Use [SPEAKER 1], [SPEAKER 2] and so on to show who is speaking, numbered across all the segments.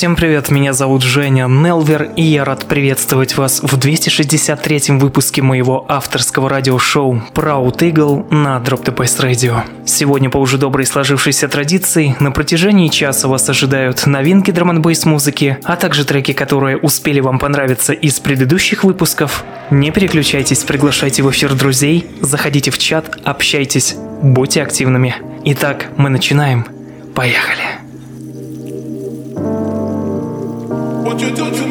[SPEAKER 1] Всем привет, меня зовут Женя Нелвер, и я рад приветствовать вас в 263-м выпуске моего авторского радиошоу Proud Eagle на Drop the Bass Radio. Сегодня по уже доброй сложившейся традиции на протяжении часа вас ожидают новинки драм н музыки, а также треки, которые успели вам понравиться из предыдущих выпусков. Не переключайтесь, приглашайте в эфир друзей, заходите в чат, общайтесь, будьте активными. Итак, мы начинаем. Поехали!
[SPEAKER 2] What you do to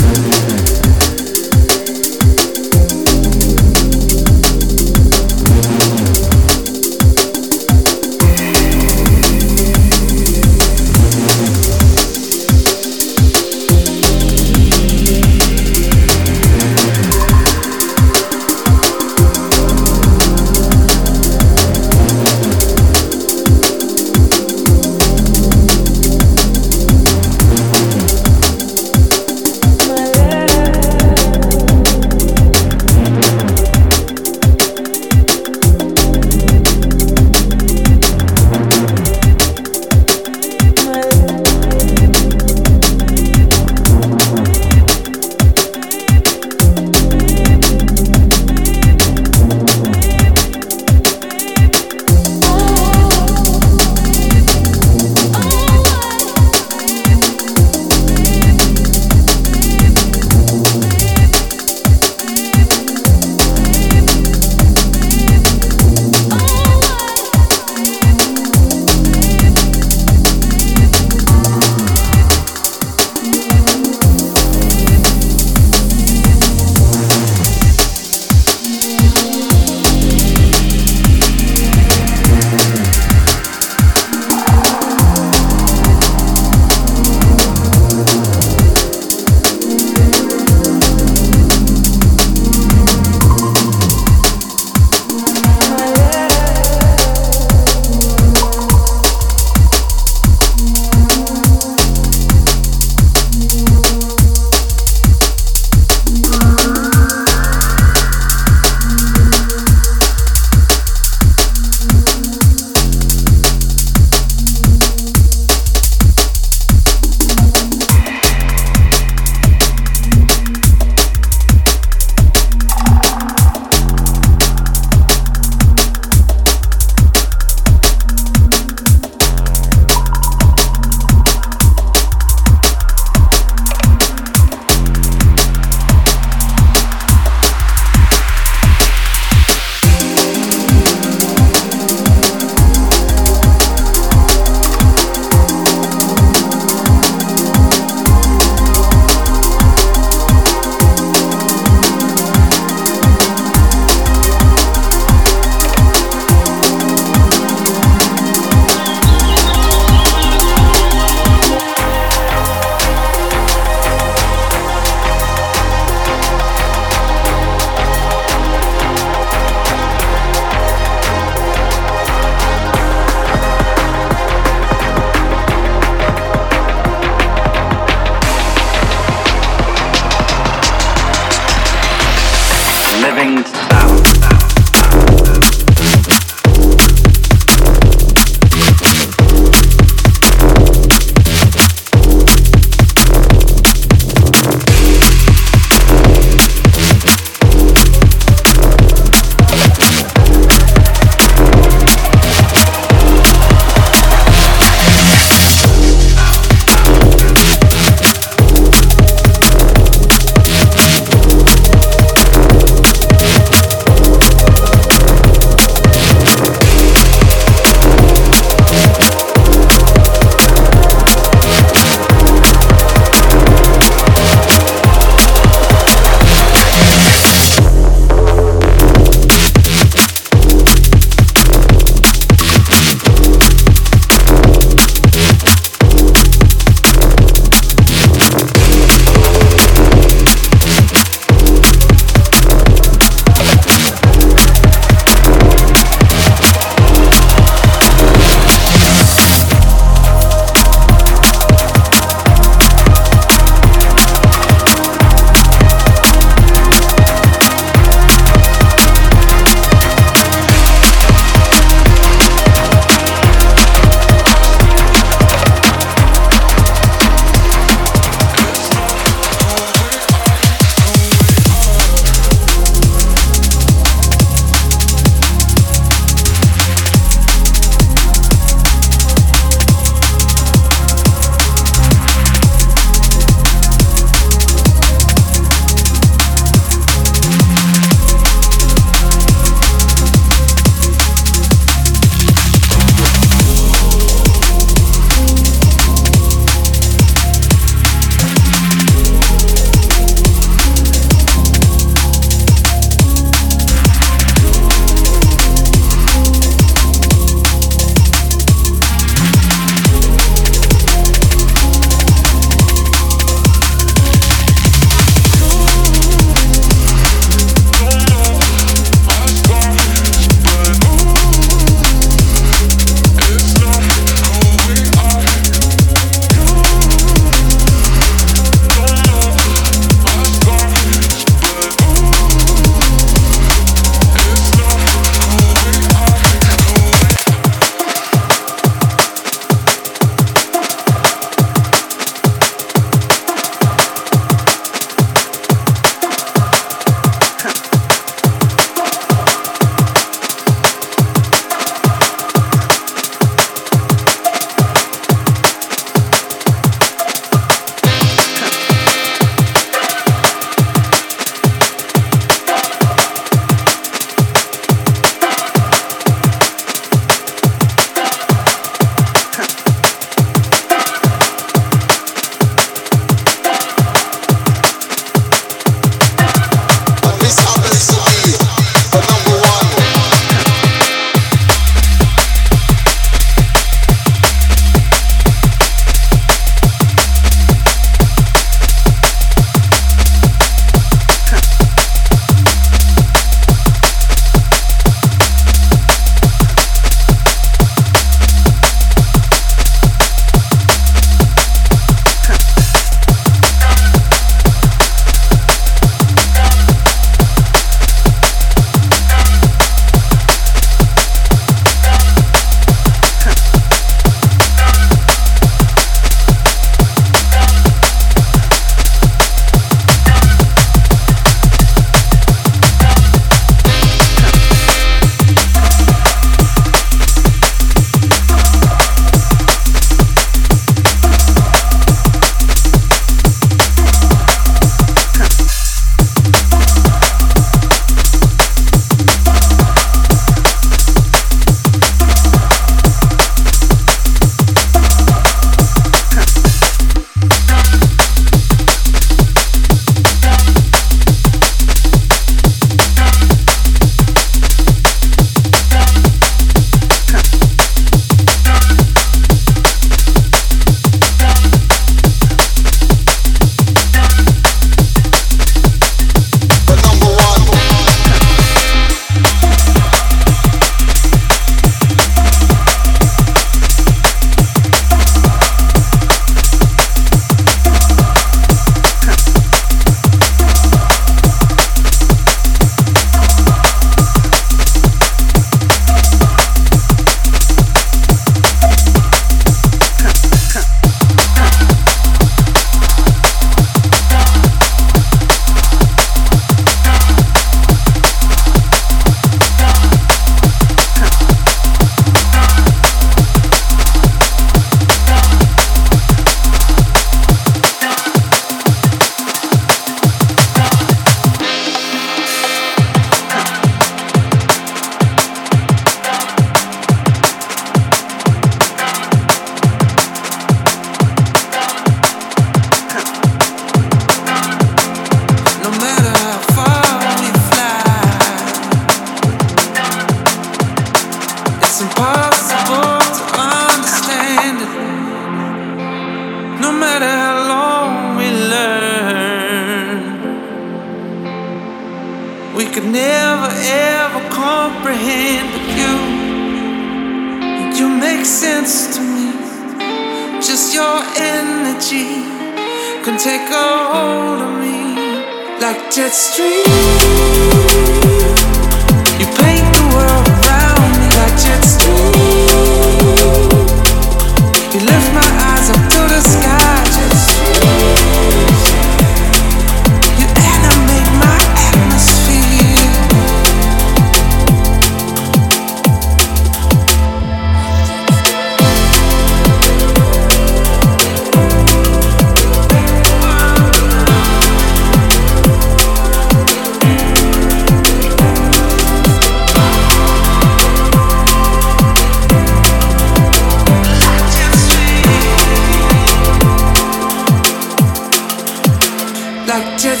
[SPEAKER 3] like jet.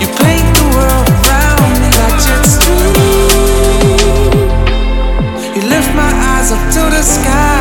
[SPEAKER 3] You paint the world around me like jet. You lift my eyes up to the sky.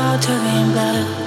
[SPEAKER 3] out to
[SPEAKER 4] be in
[SPEAKER 5] blood.